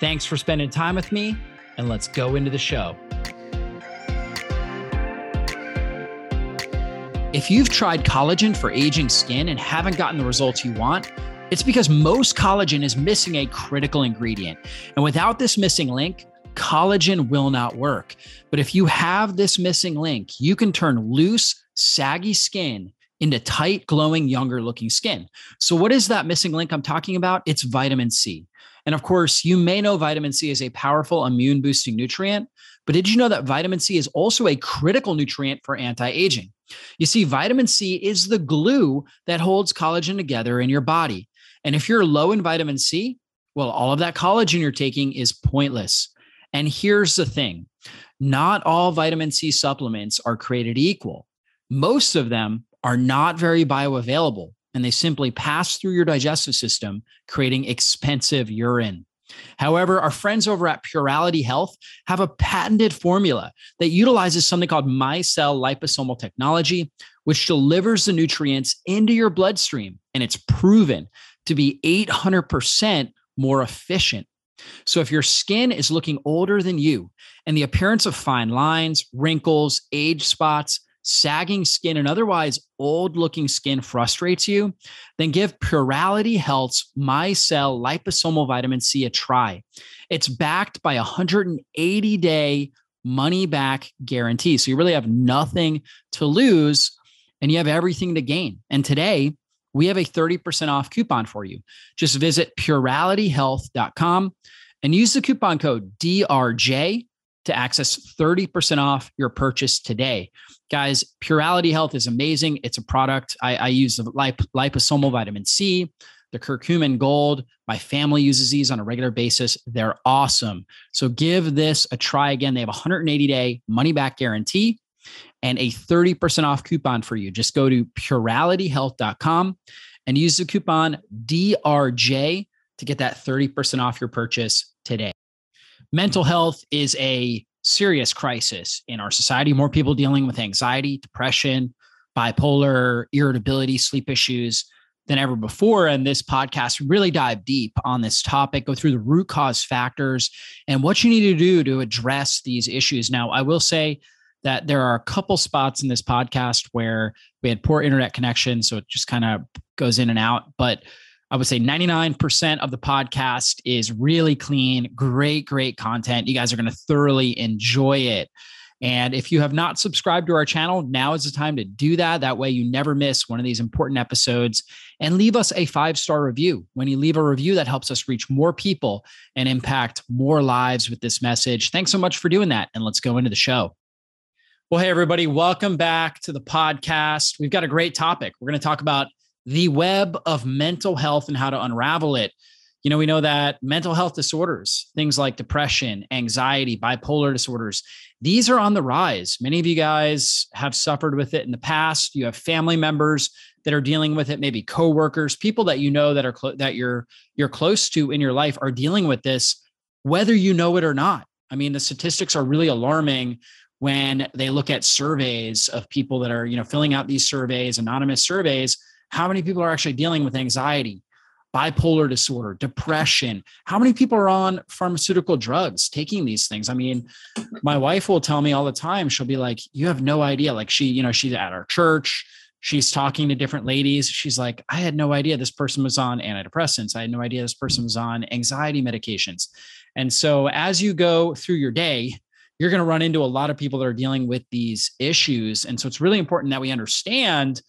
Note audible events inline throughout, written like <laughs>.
Thanks for spending time with me, and let's go into the show. If you've tried collagen for aging skin and haven't gotten the results you want, it's because most collagen is missing a critical ingredient. And without this missing link, collagen will not work. But if you have this missing link, you can turn loose, saggy skin into tight, glowing, younger looking skin. So, what is that missing link I'm talking about? It's vitamin C. And of course, you may know vitamin C is a powerful immune boosting nutrient, but did you know that vitamin C is also a critical nutrient for anti aging? You see, vitamin C is the glue that holds collagen together in your body. And if you're low in vitamin C, well, all of that collagen you're taking is pointless. And here's the thing not all vitamin C supplements are created equal. Most of them are not very bioavailable and they simply pass through your digestive system, creating expensive urine. However, our friends over at Purality Health have a patented formula that utilizes something called micelle liposomal technology, which delivers the nutrients into your bloodstream. And it's proven to be 800% more efficient. So, if your skin is looking older than you and the appearance of fine lines, wrinkles, age spots, sagging skin, and otherwise old looking skin frustrates you, then give Purality Health's MyCell liposomal vitamin C a try. It's backed by a 180 day money back guarantee. So you really have nothing to lose and you have everything to gain. And today, we have a 30% off coupon for you. Just visit puralityhealth.com and use the coupon code DRJ to access 30% off your purchase today. Guys, Purality Health is amazing. It's a product. I, I use the lip, liposomal vitamin C, the curcumin gold. My family uses these on a regular basis. They're awesome. So give this a try again. They have a 180 day money back guarantee and a 30% off coupon for you. Just go to puralityhealth.com and use the coupon DRJ to get that 30% off your purchase today. Mental health is a serious crisis in our society. More people dealing with anxiety, depression, bipolar, irritability, sleep issues than ever before. And this podcast really dive deep on this topic, go through the root cause factors and what you need to do to address these issues. Now, I will say that there are a couple spots in this podcast where we had poor internet connection. So it just kind of goes in and out. But I would say 99% of the podcast is really clean, great, great content. You guys are going to thoroughly enjoy it. And if you have not subscribed to our channel, now is the time to do that. That way, you never miss one of these important episodes. And leave us a five star review. When you leave a review, that helps us reach more people and impact more lives with this message. Thanks so much for doing that. And let's go into the show. Well, hey, everybody, welcome back to the podcast. We've got a great topic. We're going to talk about the web of mental health and how to unravel it. You know, we know that mental health disorders, things like depression, anxiety, bipolar disorders, these are on the rise. Many of you guys have suffered with it in the past. You have family members that are dealing with it, maybe coworkers, people that you know that are cl- that you're you're close to in your life are dealing with this whether you know it or not. I mean, the statistics are really alarming when they look at surveys of people that are, you know, filling out these surveys, anonymous surveys how many people are actually dealing with anxiety, bipolar disorder, depression? How many people are on pharmaceutical drugs taking these things? I mean, my wife will tell me all the time, she'll be like, You have no idea. Like, she, you know, she's at our church. She's talking to different ladies. She's like, I had no idea this person was on antidepressants. I had no idea this person was on anxiety medications. And so, as you go through your day, you're going to run into a lot of people that are dealing with these issues. And so, it's really important that we understand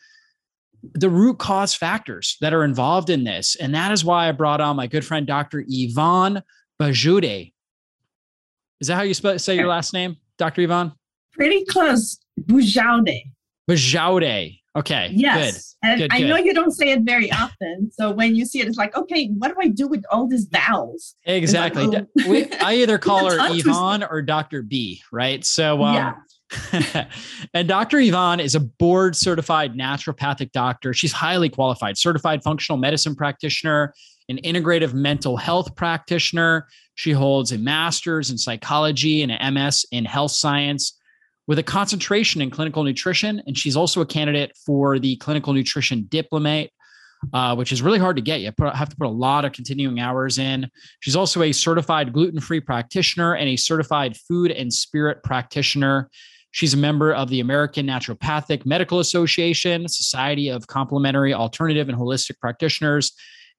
the root cause factors that are involved in this. And that is why I brought on my good friend, Dr. Yvonne Bajoude. Is that how you spell, say your last name, Dr. Yvonne? Pretty close. Bujaude. Bajaude. Okay. Yes. Good. And good, I good. know you don't say it very often. So when you see it, it's like, okay, what do I do with all these vowels? Exactly. Like, oh. we, I either <laughs> call her. Yvonne or Dr. B, right? So, um, yeah. <laughs> and Dr. Yvonne is a board certified naturopathic doctor. She's highly qualified, certified functional medicine practitioner, an integrative mental health practitioner. She holds a master's in psychology and an MS in health science with a concentration in clinical nutrition. And she's also a candidate for the clinical nutrition diplomate. Uh, which is really hard to get. You have to put a lot of continuing hours in. She's also a certified gluten free practitioner and a certified food and spirit practitioner. She's a member of the American Naturopathic Medical Association, Society of Complementary Alternative and Holistic Practitioners,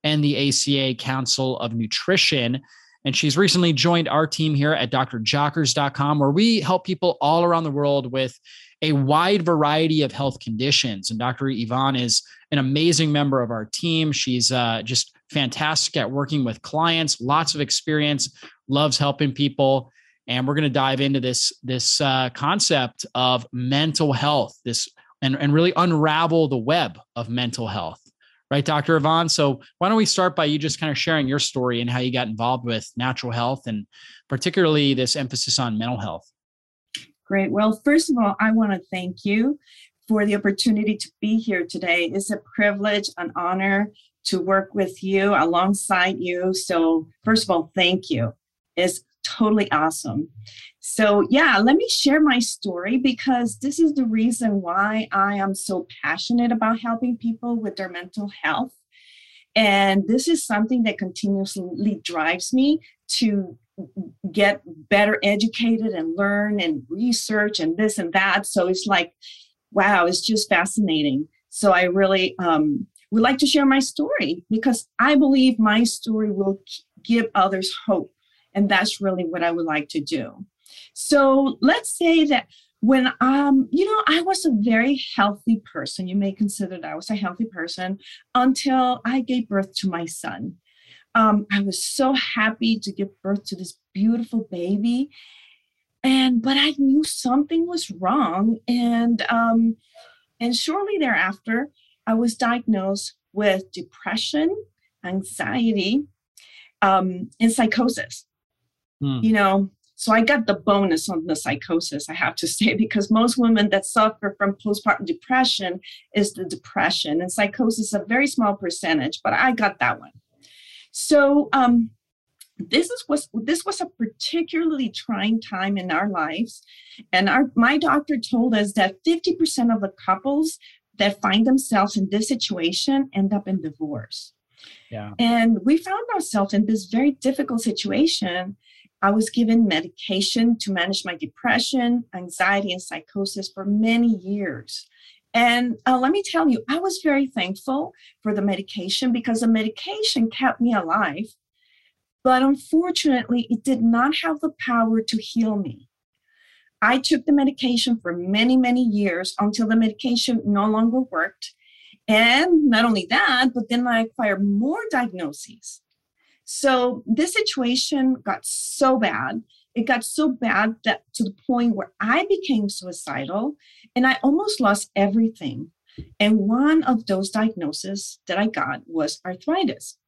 and the ACA Council of Nutrition. And she's recently joined our team here at drjockers.com, where we help people all around the world with a wide variety of health conditions. And Dr. Yvonne is an amazing member of our team. She's uh, just fantastic at working with clients, lots of experience, loves helping people and we're going to dive into this this uh, concept of mental health this and, and really unravel the web of mental health right dr yvonne so why don't we start by you just kind of sharing your story and how you got involved with natural health and particularly this emphasis on mental health Great. Well, first of all, I want to thank you for the opportunity to be here today. It's a privilege, an honor to work with you alongside you. So, first of all, thank you. It's totally awesome. So, yeah, let me share my story because this is the reason why I am so passionate about helping people with their mental health. And this is something that continuously drives me to get better educated and learn and research and this and that. So it's like, wow, it's just fascinating. So I really um, would like to share my story because I believe my story will give others hope. And that's really what I would like to do. So let's say that when um you know i was a very healthy person. You may consider that i was a healthy person until i gave birth to my son. Um, i was so happy to give birth to this beautiful baby. And but i knew something was wrong. And um and shortly thereafter i was diagnosed with depression anxiety um and psychosis Hmm. you know so I got the bonus on the psychosis, I have to <laughs> say, because most women that suffer from postpartum depression is the depression, and psychosis is a very small percentage, but I got that one. So um, this is was this was a particularly trying time in our lives, and our my doctor told us that 50% of the couples that find themselves in this situation end up in divorce. Yeah. And we found ourselves in this very difficult situation I was given medication to manage my depression, anxiety, and psychosis for many years. And uh, let me tell you, I was very thankful for the medication because the medication kept me alive. But unfortunately, it did not have the power to heal me. I took the medication for many, many years until the medication no longer worked. And not only that, but then I acquired more diagnoses. So this situation got so bad. It got so bad that to the point where I became suicidal and I almost lost everything. And one of those diagnoses that I got was arthritis.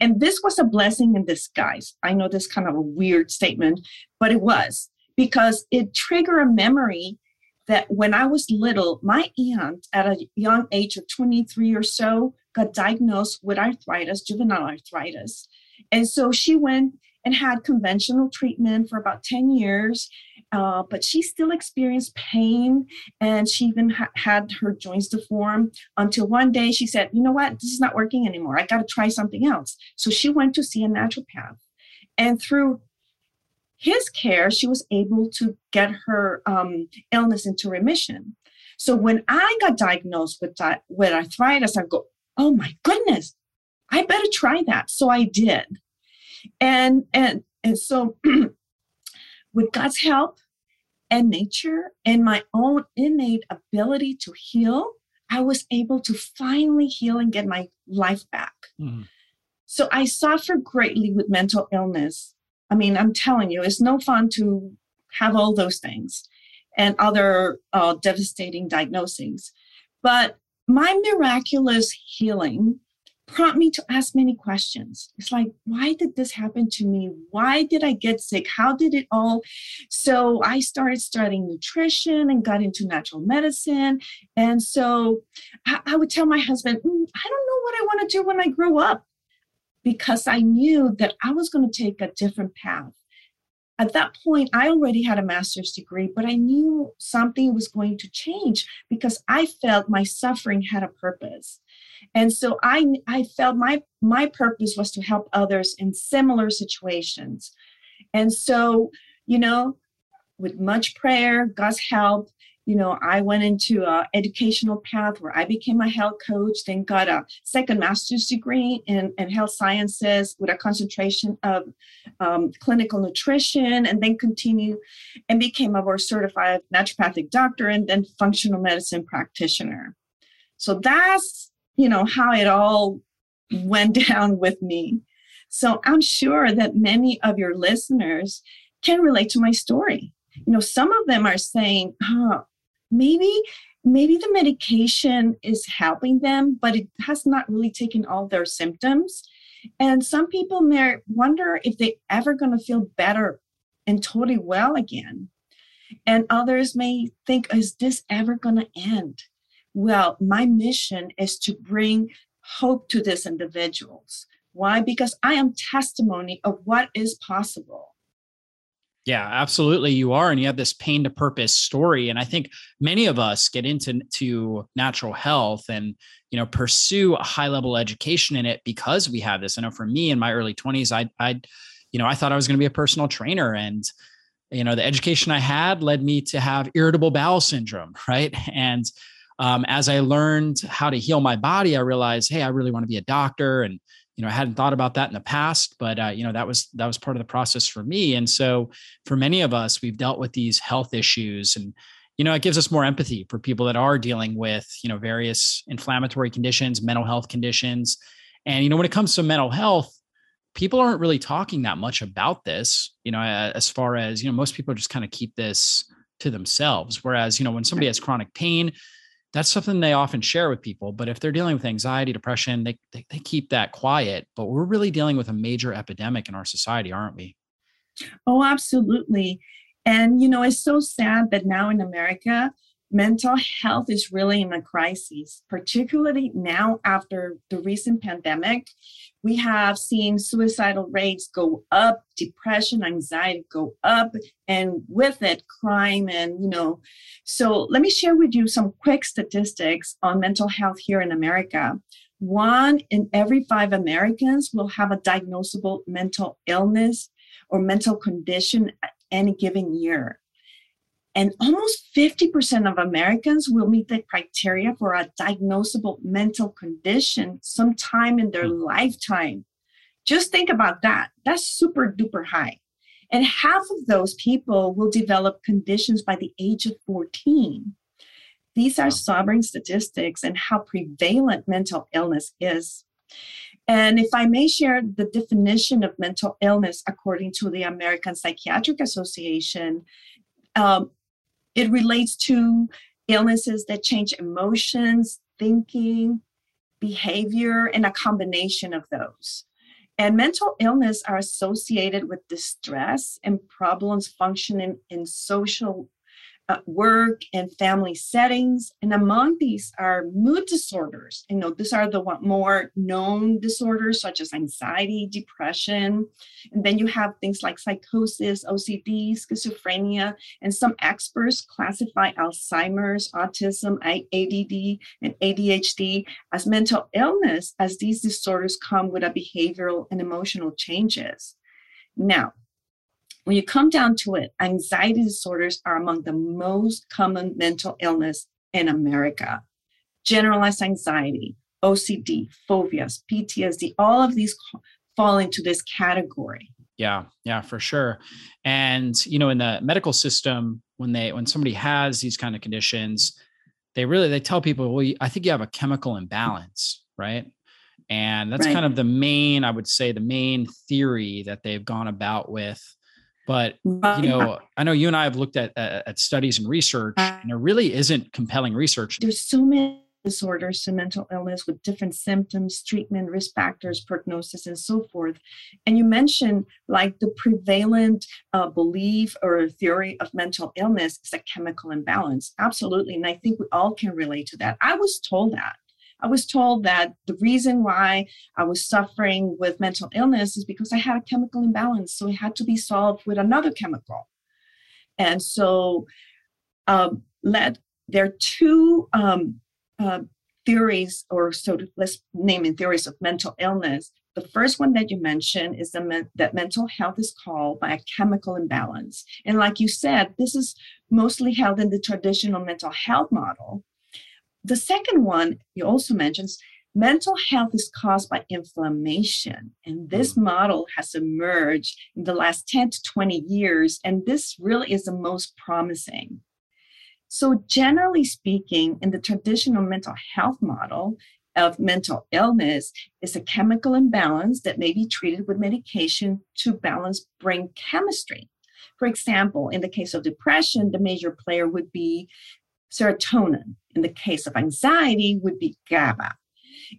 And this was a blessing in disguise. I know this kind of a weird statement, but it was because it triggered a memory that when I was little, my aunt at a young age of 23 or so got diagnosed with arthritis, juvenile arthritis. And so she went and had conventional treatment for about 10 years, uh, but she still experienced pain and she even ha- had her joints deformed until one day she said, You know what? This is not working anymore. I got to try something else. So she went to see a naturopath. And through his care, she was able to get her um, illness into remission. So when I got diagnosed with, di- with arthritis, I go, oh my goodness, I better try that. So I did. And and and so <clears throat> with God's help and nature and my own innate ability to heal, I was able to finally heal and get my life back. Mhm. So I suffered greatly with mental illness. I mean, I'm telling you, it's no fun to have all those things and other uh, devastating diagnoses. But my miraculous healing prompt me to ask many questions. It's like, why did this happen to me? Why did I get sick? How did it all? So I started studying nutrition and got into natural medicine. And so I, I would tell my husband, mm, I don't know what I want to do when I grow up because I knew that I was going to take a different path. At that point, I already had a master's degree, but I knew something was going to change because I felt my suffering had a purpose. And so I, I felt my, my purpose was to help others in similar situations. And so, you know, with much prayer, God's help, you know, I went into a educational path where I became a health coach, then got a second master's degree in, in health sciences with a concentration of um, clinical nutrition, and then continued and became a board certified naturopathic doctor and then functional medicine practitioner. So that's, you know, how it all went <laughs> down with me. So I'm sure that many of your listeners can relate to my story. You know, some of them are saying, oh, maybe maybe the medication is helping them but it has not really taken all their symptoms and some people may wonder if they ever going to feel better and totally well again and others may think is this ever going to end well my mission is to bring hope to these individuals why because i am testimony of what is possible yeah, absolutely. You are. And you have this pain to purpose story. And I think many of us get into to natural health and, you know, pursue a high level education in it because we have this. I know for me in my early 20s, I, I, you know, I thought I was going to be a personal trainer and, you know, the education I had led me to have irritable bowel syndrome. <laughs> Right. And, um, as I learned how to heal my body, I realized, hey, I really want to be a doctor. And, you know, I hadn't thought about that in the past, but uh, you know, that was that was part of the process for me. And so, for many of us, we've dealt with these health issues, and you know, it gives us more empathy for people that are dealing with you know various inflammatory conditions, mental health conditions, and you know, when it comes to mental health, people aren't really talking that much about this. You know, as far as you know, most people just kind of keep this to themselves. Whereas, you know, when somebody has chronic pain, that's something they often share with people. But if they're dealing with anxiety, depression, they, they, they keep that quiet. But we're really dealing with a major epidemic in our society, aren't we? Oh, absolutely. And, you know, it's so sad that now in America, mental health is really in a crisis, particularly now after the recent pandemic. We have seen suicidal rates go up, depression, anxiety go up, and with it, crime. And, you know, so let me share with you some quick statistics on mental health here in America. One in every five Americans will have a diagnosable mental illness or mental condition at any given year. And almost 50% of Americans will meet the criteria for a diagnosable mental condition sometime in their mm. lifetime. Just think about that. That's super duper high. And half of those people will develop conditions by the age of 14. These are sobering statistics and how prevalent mental illness is. And if I may share the definition of mental illness according to the American Psychiatric Association, um, it relates to illnesses that change emotions, thinking, behavior, and a combination of those. And mental illness are associated with distress and problems functioning in social uh, work and family settings. And among these are mood disorders. You know, these are the more known disorders such as anxiety, depression. And then you have things like psychosis, OCD, schizophrenia, and some experts classify Alzheimer's, autism, ADD, and ADHD as mental illness as these disorders come with a behavioral and emotional changes. Now, when you come down to it, anxiety disorders are among the most common mental illness in America. Generalized anxiety, OCD, phobias, PTSD, all of these fall into this category. Yeah, yeah, for sure. And you know, in the medical system, when they when somebody has these kind of conditions, they really they tell people, well, I think you have a chemical imbalance, right? And that's right. kind of the main, I would say, the main theory that they've gone about with but you know, I know you and I have looked at at studies and research, and there really isn't compelling research. There's so many disorders to mental illness with different symptoms, treatment, risk factors, prognosis, and so forth. And you mentioned like the prevalent uh, belief or theory of mental illness is a chemical imbalance. Absolutely. And I think we all can relate to that. I was told that. I was told that the reason why I was suffering with mental illness is because I had a chemical imbalance. So it had to be solved with another chemical. And so um, let there are two um, uh, theories, or so let's name it theories of mental illness. The first one that you mentioned is the, that mental health is called by a chemical imbalance. And like you said, this is mostly held in the traditional mental health model. The second one you also mentions mental health is caused by inflammation. And this mm. model has emerged in the last 10 to 20 years. And this really is the most promising. So, generally speaking, in the traditional mental health model of mental illness, is a chemical imbalance that may be treated with medication to balance brain chemistry. For example, in the case of depression, the major player would be serotonin. In the case of anxiety, would be GABA.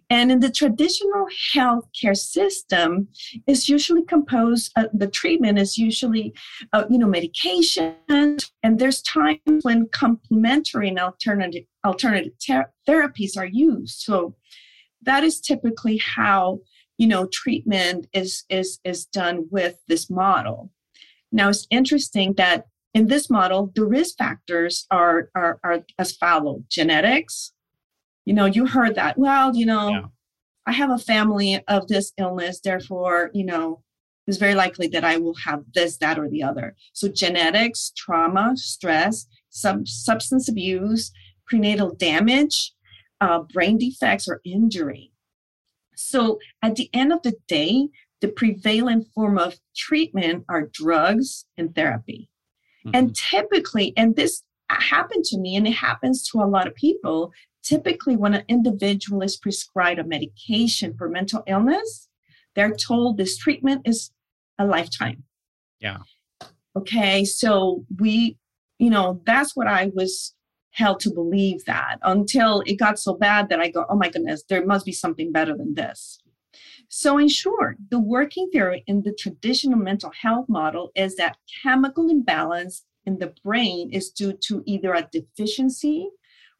And in the traditional healthcare system, is usually composed. Uh, the treatment is usually, uh, you know, medication, and there's times when complementary and alternative alternative ter- therapies are used. So that is typically how you know treatment is is is done with this model. Now it's interesting that in this model, the risk factors are, are, are as follow genetics, you know, you heard that. Well, you know, yeah. I have a family of this illness, therefore, you know, it's very likely that I will have this, that, or the other. So, genetics, trauma, stress, some substance abuse, prenatal damage, uh, brain defects, or injury. So, at the end of the day, the prevalent form of treatment are drugs and therapy. Mm-hmm. And typically, and this happened to me and it happens to a lot of people, typically when an individual is prescribed a medication for mental illness, they're told this treatment is a lifetime. Yeah. Okay. So we, you know, that's what I was held to believe that until it got so bad that I go, oh my goodness, there must be something better than this. So, in short, the working theory in the traditional mental health model is that chemical imbalance in the brain is due to either a deficiency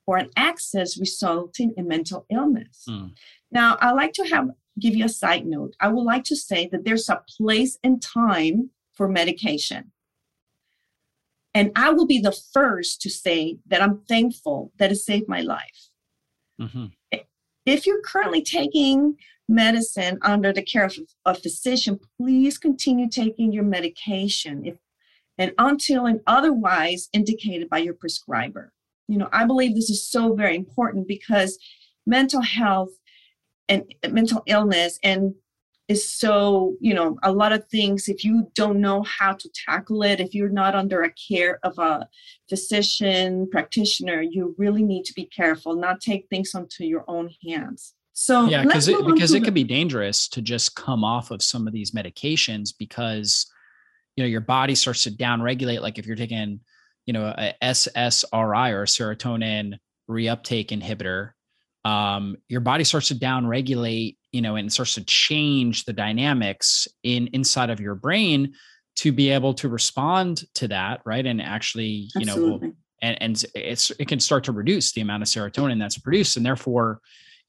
or an excess resulting in mental illness. Mm. Now, I like to have give you a side note. I would like to say that there's a place and time for medication. And I will be the first to say that I'm thankful that it saved my life. Mm-hmm. If you're currently taking medicine under the care of a physician, please continue taking your medication if, and until and otherwise indicated by your prescriber. You know i believe this is so very important because mental health and mental illness and is so you know a lot of things if you don't know how to tackle it if you're not under a care of a physician practitioner you really need to be careful not take things onto your own hands so yeah because it, because it the- could be dangerous to just come off of some of these medications because you know your body starts to downregulate like if you're taking you know, a SSRI or a serotonin reuptake inhibitor, um, your body starts to downregulate, you know, and starts to change the dynamics in inside of your brain to be able to respond to that, right? And actually, you Absolutely. know, and, and it's it can start to reduce the amount of serotonin that's produced, and therefore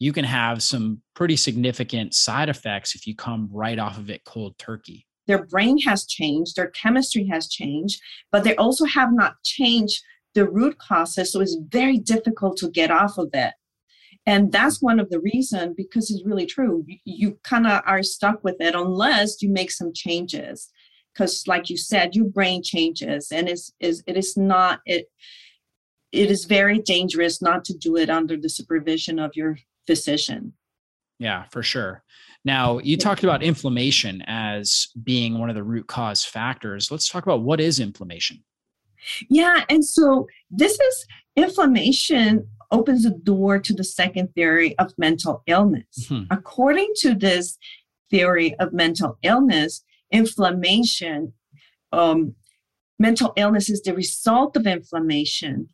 you can have some pretty significant side effects if you come right off of it cold turkey their brain has changed, their chemistry has changed, but they also have not changed the root causes. So it's very difficult to get off of it. And that's one of the reasons, because it's really true. You, you kind of are stuck with it unless you make some changes. Because, like you said, your brain changes, and it's, is it is not it. It is very dangerous not to do it under the supervision of your physician. Yeah, for sure. Now, you talked about inflammation as being one of the root cause factors. Let's talk about what is inflammation. Yeah, and so this is inflammation opens the door to the second theory of mental illness. Mm-hmm. According to this theory of mental illness, inflammation, um, mental illness is the result of inflammation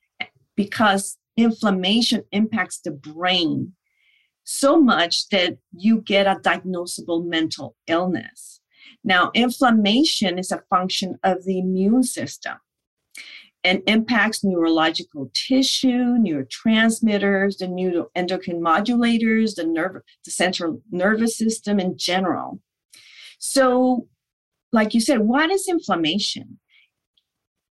because inflammation impacts the brain so much that you get a diagnosable mental illness. Now, inflammation is a function of the immune system and impacts neurological tissue, neurotransmitters, the neuroendocrine modulators, the nerve, the central nervous system in general. So, like you said, what is inflammation?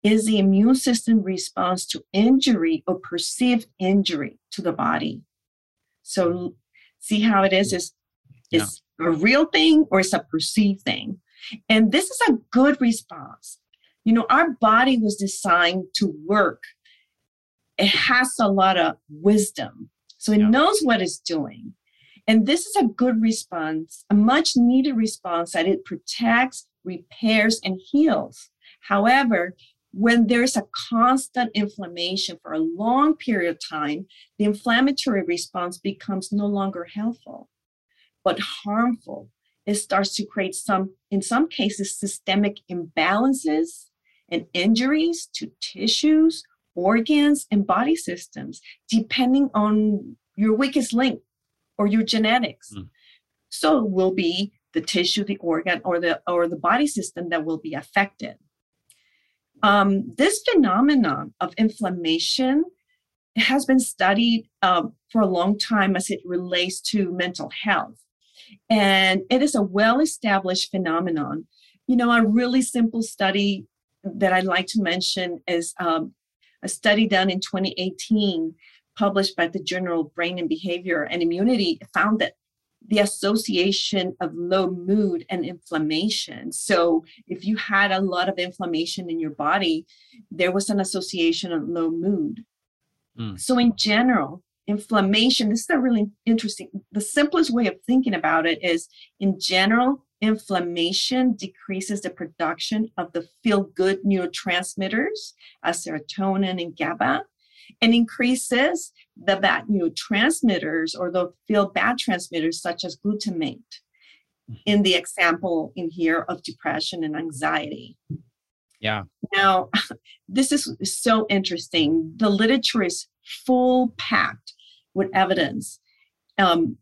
Is the immune system response to injury or perceived injury to the body. So, see how it is? Is is yeah. a real thing or it's a perceived thing? And this is a good response you know, our body was designed to work. It has a lot of wisdom. So it yeah. knows what it's doing. And this is a good response, a much needed response that it protects, repairs, and heals. However, when there's a constant inflammation for a long period of time, the inflammatory response becomes no longer helpful, but harmful. It starts to create some, in some cases, systemic imbalances and injuries to tissues, organs, and body systems, depending on your weakest link or your genetics. Mm. So it will be the tissue, the organ, or the or the body system that will be affected. Um, this phenomenon of inflammation has been studied uh, for a long time as it relates to mental health. And it is a well established phenomenon. You know, a really simple study that I'd like to mention is um, a study done in 2018, published by the journal of Brain and Behavior and Immunity, found that the association of low mood and inflammation. So, if you had a lot of inflammation in your body, there was an association of low mood. Mm. So, in general, inflammation, this is a really interesting, the simplest way of thinking about it is in general, Inflammation decreases the production of the feel good neurotransmitters, as serotonin and GABA, and increases the bad neurotransmitters or the feel bad transmitters, such as glutamate, mm-hmm. in the example in here of depression and anxiety. Yeah. Now, <laughs> this is so interesting. The literature is full packed with evidence. Um,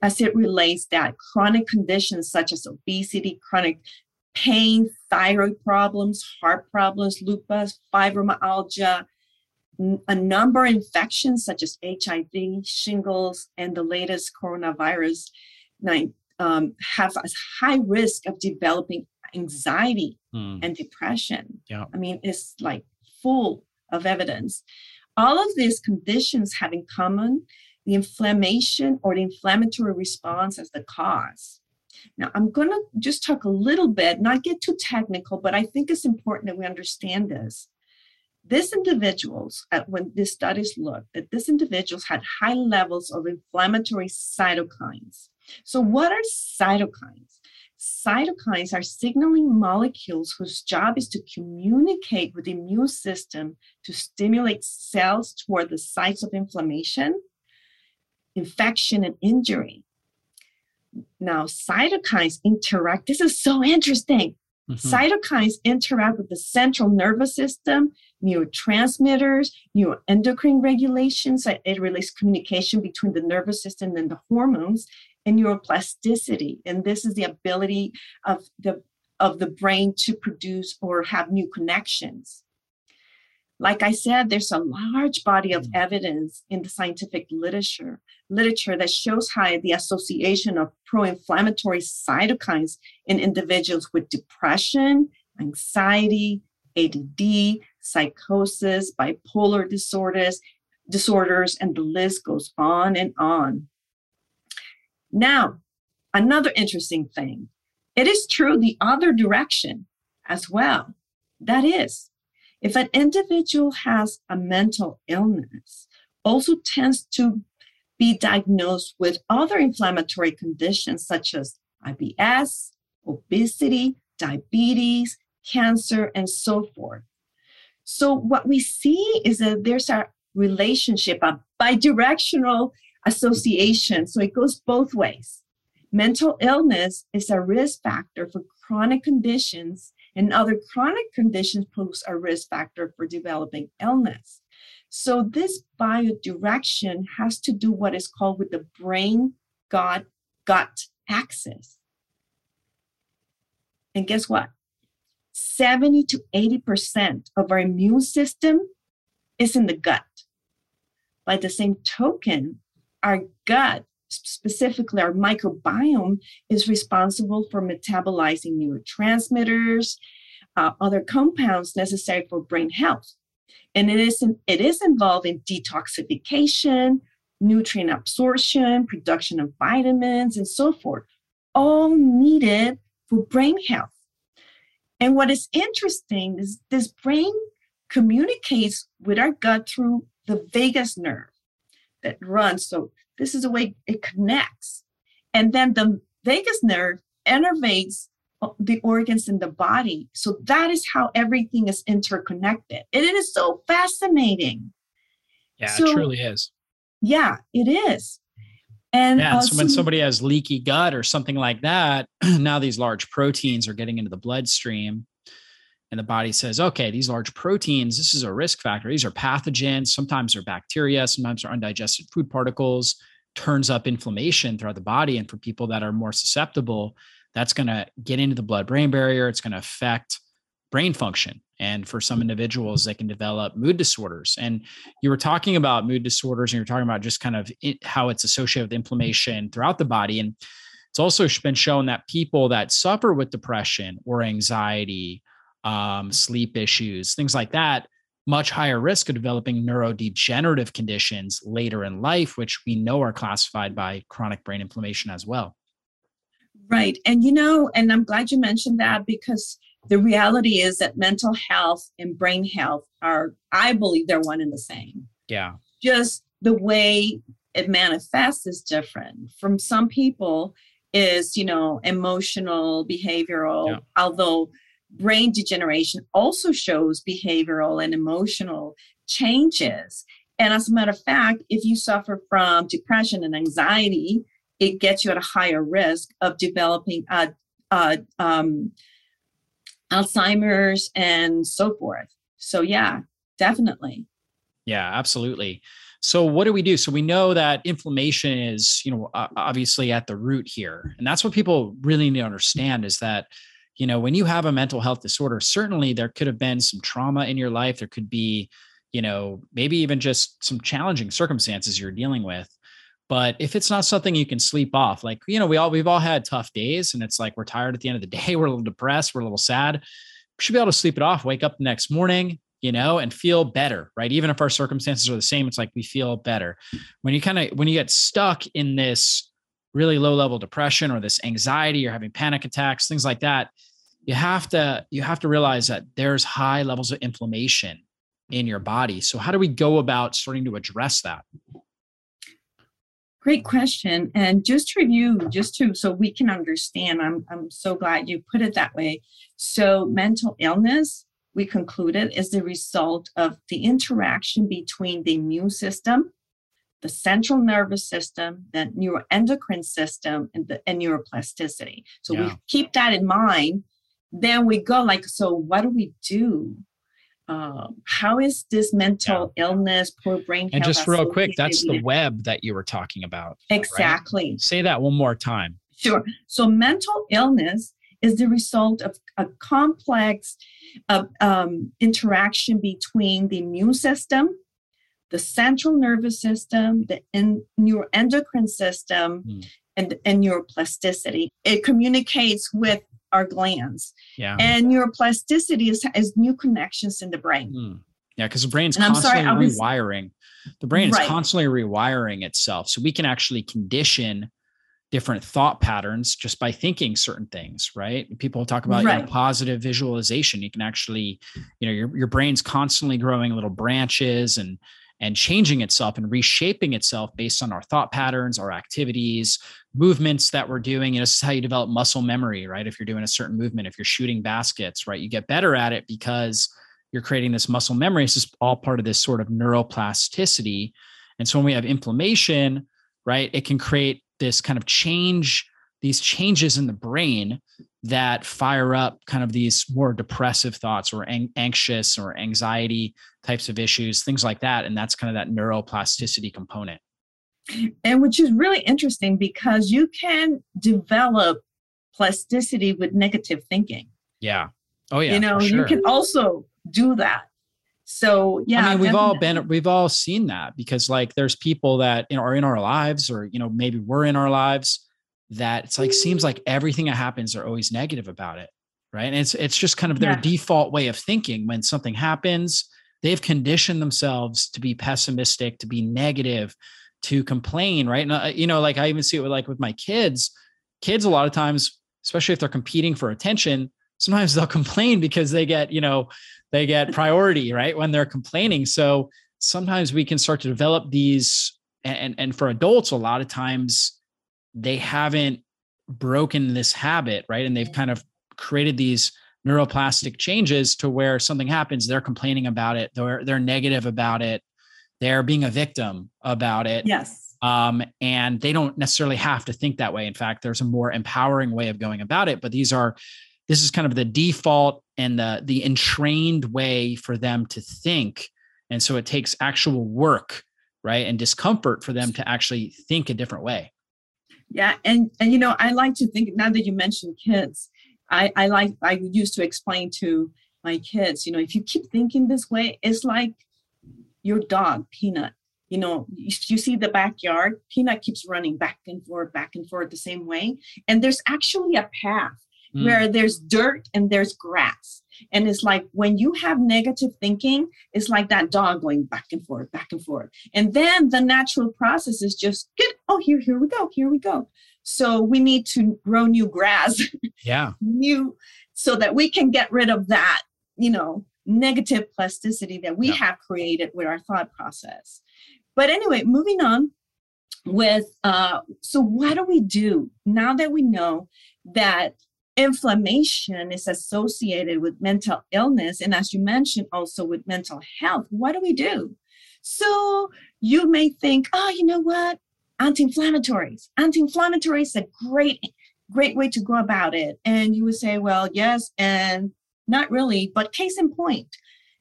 as it relates that chronic conditions such as obesity, chronic pain, thyroid problems, heart problems, lupus, fibromyalgia, a number of infections such as HIV, shingles, and the latest coronavirus um, have a high risk of developing anxiety hmm. and depression. Yeah. I mean, it's like full of evidence. All of these conditions have in common the inflammation or the inflammatory response as the cause. Now, I'm going to just talk a little bit, not get too technical, but I think it's important that we understand this. These individuals, uh, when these studies looked, that these individuals had high levels of inflammatory cytokines. So, what are cytokines? Cytokines are signaling molecules whose job is to communicate with the immune system to stimulate cells toward the sites of inflammation infection and injury. Now, cytokines interact. This is so interesting. Mm-hmm. Cytokines interact with the central nervous system, neurotransmitters, neuroendocrine regulations. It relates communication between the nervous system and the hormones, and neuroplasticity. And this is the ability of the of the brain to produce or have new connections. Like I said, there's a large body of mm. evidence in the scientific literature literature that shows how the association of pro-inflammatory cytokines in individuals with depression, anxiety, ADD, psychosis, bipolar disorders, disorders, and the list goes on and on. Now, another interesting thing. It is true the other direction as well. That is, if an individual has a mental illness, also tends to be diagnosed with other inflammatory conditions such as IBS, obesity, diabetes, cancer, and so forth. So, what we see is that there's a relationship, a bidirectional association. So, it goes both ways. Mental illness is a risk factor for chronic conditions and other chronic conditions pose a risk factor for developing illness. So this biodirection has to do what is called with the brain gut gut axis. And guess what? 70 to 80% of our immune system is in the gut. By the same token, our gut, specifically our microbiome, is responsible for metabolizing neurotransmitters, uh, other compounds necessary for brain health. And it is, it is involved in detoxification, nutrient absorption, production of vitamins, and so forth, all needed for brain health. And what is interesting is this brain communicates with our gut through the vagus nerve that runs. So this is the way it connects. And then the vagus nerve innervates the organs in the body. So that is how everything is interconnected. And it is so fascinating. Yeah, so, it truly is. Yeah, it is. And yeah, uh, so when somebody has leaky gut or something like that, <clears throat> now these large proteins are getting into the bloodstream. And the body says, okay, these large proteins, this is a risk factor. These are pathogens. Sometimes they're bacteria, sometimes they're undigested food particles, turns up inflammation throughout the body. And for people that are more susceptible, that's going to get into the blood brain barrier. It's going to affect brain function. And for some individuals, they can develop mood disorders. And you were talking about mood disorders and you're talking about just kind of it, how it's associated with inflammation throughout the body. And it's also been shown that people that suffer with depression or anxiety, um, sleep issues, things like that, much higher risk of developing neurodegenerative conditions later in life, which we know are classified by chronic brain inflammation as well. Right. And you know, and I'm glad you mentioned that because the reality is that mental health and brain health are, I believe, they're one and the same. Yeah. Just the way it manifests is different. From some people, is you know emotional, behavioral. Yeah. Although brain degeneration also shows behavioral and emotional changes. And as a matter of fact, if you suffer from depression and anxiety, it gets you at a higher risk of developing a, a um, Alzheimer's and so forth. So, yeah, definitely. Yeah, absolutely. So, what do we do? So, we know that inflammation is, you know, obviously at the root here. And that's what people really need to understand is that, you know, when you have a mental health disorder, certainly there could have been some trauma in your life. There could be, you know, maybe even just some challenging circumstances you're dealing with. But if it's not something you can sleep off, like, you know, we all, we've all had tough days and it's like we're tired at the end of the <laughs> day, we're a little depressed, we're a little sad. We should be able to sleep it off, wake up the next morning, you know, and feel better, right? Even if our circumstances are the same, it's like we feel better. When you kind of, when you get stuck in this really low level depression or this anxiety or having panic attacks, things like that, you have to, you have to realize that there's high levels of inflammation in your body. So how do we go about starting to address that? Great question. And just to review, just to so we can understand, I'm I'm so glad you put it that way. So mental illness, we concluded, is the result of the interaction between the immune system, the central nervous system, the neuroendocrine system, and the and neuroplasticity. So yeah. we keep that in mind. Then we go like, so what do we do um, how is this mental yeah. illness, poor brain health? And just real quick, that's the web that you were talking about. Exactly. Right? Say that one more time. Sure. So mental illness is the result of a complex uh, um, interaction between the immune system, the central nervous system, the in, neuroendocrine system, mm. and, and neuroplasticity. It communicates with our glands. Yeah. And neuroplasticity is, is new connections in the brain. Mm. Yeah, because the brain's and constantly sorry, was, rewiring. The brain is right. constantly rewiring itself. So we can actually condition different thought patterns just by thinking certain things, right? People talk about right. you know, positive visualization. You can actually, you know, your, your brain's constantly growing little branches and and changing itself and reshaping itself based on our thought patterns, our activities, movements that we're doing. Know, this is how you develop muscle memory, right? If you're doing a certain movement, if you're shooting baskets, right, you get better at it because you're creating this muscle memory. Is all part of this sort of neuroplasticity. And so when we have inflammation, right, it can create this kind of change, these changes in the brain that fire up kind of these more depressive thoughts or ang- anxious or anxiety types of issues, things like that. And that's kind of that neuroplasticity component. And which is really interesting because you can develop plasticity with negative thinking. Yeah. Oh yeah. You know, sure. you can also do that. So yeah. I mean, we've definitely. all been we've all seen that because like there's people that you know are in our lives or you know maybe we're in our lives that it's like seems like everything that happens are always negative about it. Right. And it's it's just kind of their yeah. default way of thinking when something happens. They've conditioned themselves to be pessimistic, to be negative, to complain, right? And uh, you know, like I even see it with like with my kids. Kids a lot of times, especially if they're competing for attention, sometimes <laughs> they'll complain because they get, you know, they get priority, right? When they're complaining. So sometimes we can start to develop these and and for adults a lot of times they haven't broken this habit, right? And they've kind of created these neuroplastic changes to where something happens, they're complaining about it, they're they're negative about it, they're being a victim about it. Yes. Um, and they don't necessarily have to think that way. In fact, there's a more empowering way of going about it. But these are this is kind of the default and the the entrained way for them to think and so it takes actual work right and discomfort for them to actually think a different way yeah and and you know i like to think now that you mentioned kids i i like i used to explain to my kids you know if you keep thinking this way it's like your dog peanut you know you, you see the backyard peanut keeps running back and forth back and forth the same way and there's actually a path mm. where there's dirt and there's grass. And it's like when you have negative thinking, it's like that dog going back and forth, back and forth. And then the natural process is just get, oh, here, here we go, here we go. So we need to grow new grass. <laughs> Yeah. new so that we can get rid of that, you know, negative plasticity that we yeah. have created with our thought process. But anyway, moving on with uh so what do we do now that we know that inflammation is associated with mental illness and as you mentioned also with mental health. What do we do? So you may think oh you know what? Anti-inflammatories. Anti-inflammatory is a great great way to go about it. And you would say well yes and not really. But case in point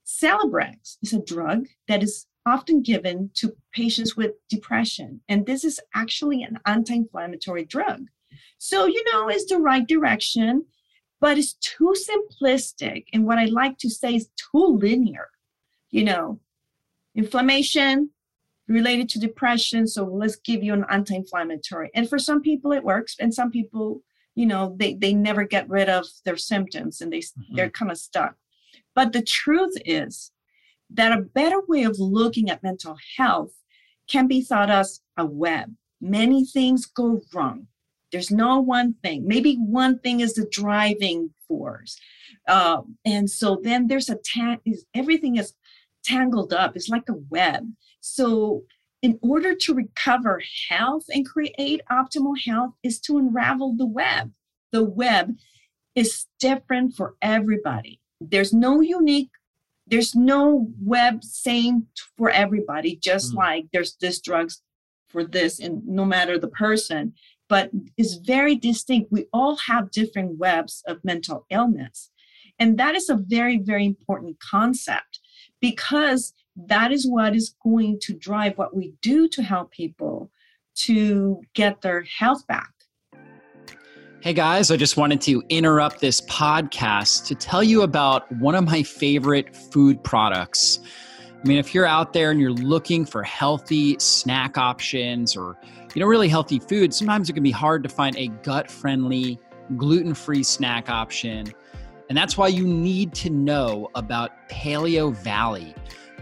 celebrex is a drug that is often given to patients with depression and this is actually an anti-inflammatory drug so, you know, it's the right direction, but it's too simplistic. And what I like to say is too linear. You know, inflammation related to depression. So let's give you an anti-inflammatory. And for some people it works, and some people, you know, they they never get rid of their symptoms and they mm-hmm. they're kind of stuck. But the truth is that a better way of looking at mental health can be thought as a web. Many things go wrong. There's no one thing. Maybe one thing is the driving force. Uh, and so then there's a tang, everything is tangled up. It's like a web. So in order to recover health and create optimal health is to unravel the web. The web is different for everybody. There's no unique there's no web same for everybody just mm. like there's this drugs for this and no matter the person but is very distinct. We all have different webs of mental illness. And that is a very, very important concept because that is what is going to drive what we do to help people to get their health back. Hey guys, I just wanted to interrupt this podcast to tell you about one of my favorite food products. I mean, if you're out there and you're looking for healthy snack options or you know, really healthy food, sometimes it can be hard to find a gut friendly, gluten free snack option. And that's why you need to know about Paleo Valley.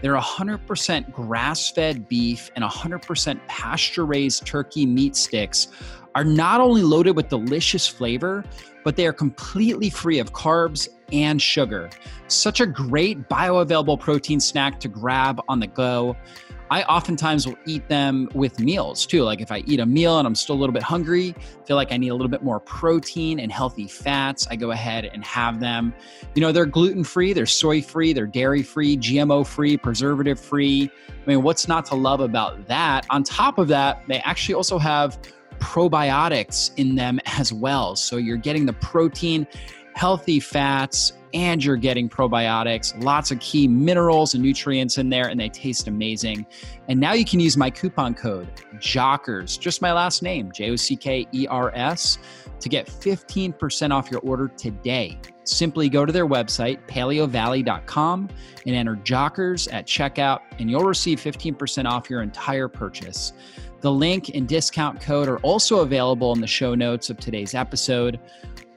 They're 100% grass fed beef and 100% pasture raised turkey meat sticks are not only loaded with delicious flavor, but they are completely free of carbs and sugar. Such a great bioavailable protein snack to grab on the go. I oftentimes will eat them with meals too. Like if I eat a meal and I'm still a little bit hungry, feel like I need a little bit more protein and healthy fats, I go ahead and have them. You know, they're gluten free, they're soy free, they're dairy free, GMO free, preservative free. I mean, what's not to love about that? On top of that, they actually also have probiotics in them <laughs> as well. So you're getting the protein, healthy fats, and you're getting probiotics, lots of key minerals and nutrients in there, and they taste amazing. And now you can use my coupon code JOCKERS, just my last name, J O C K E R S, to get 15% off your order today. Simply go to their website, paleovalley.com, and enter JOCKERS at checkout, and you'll receive 15% off your entire purchase. The link and discount code are also available in the show notes of today's episode.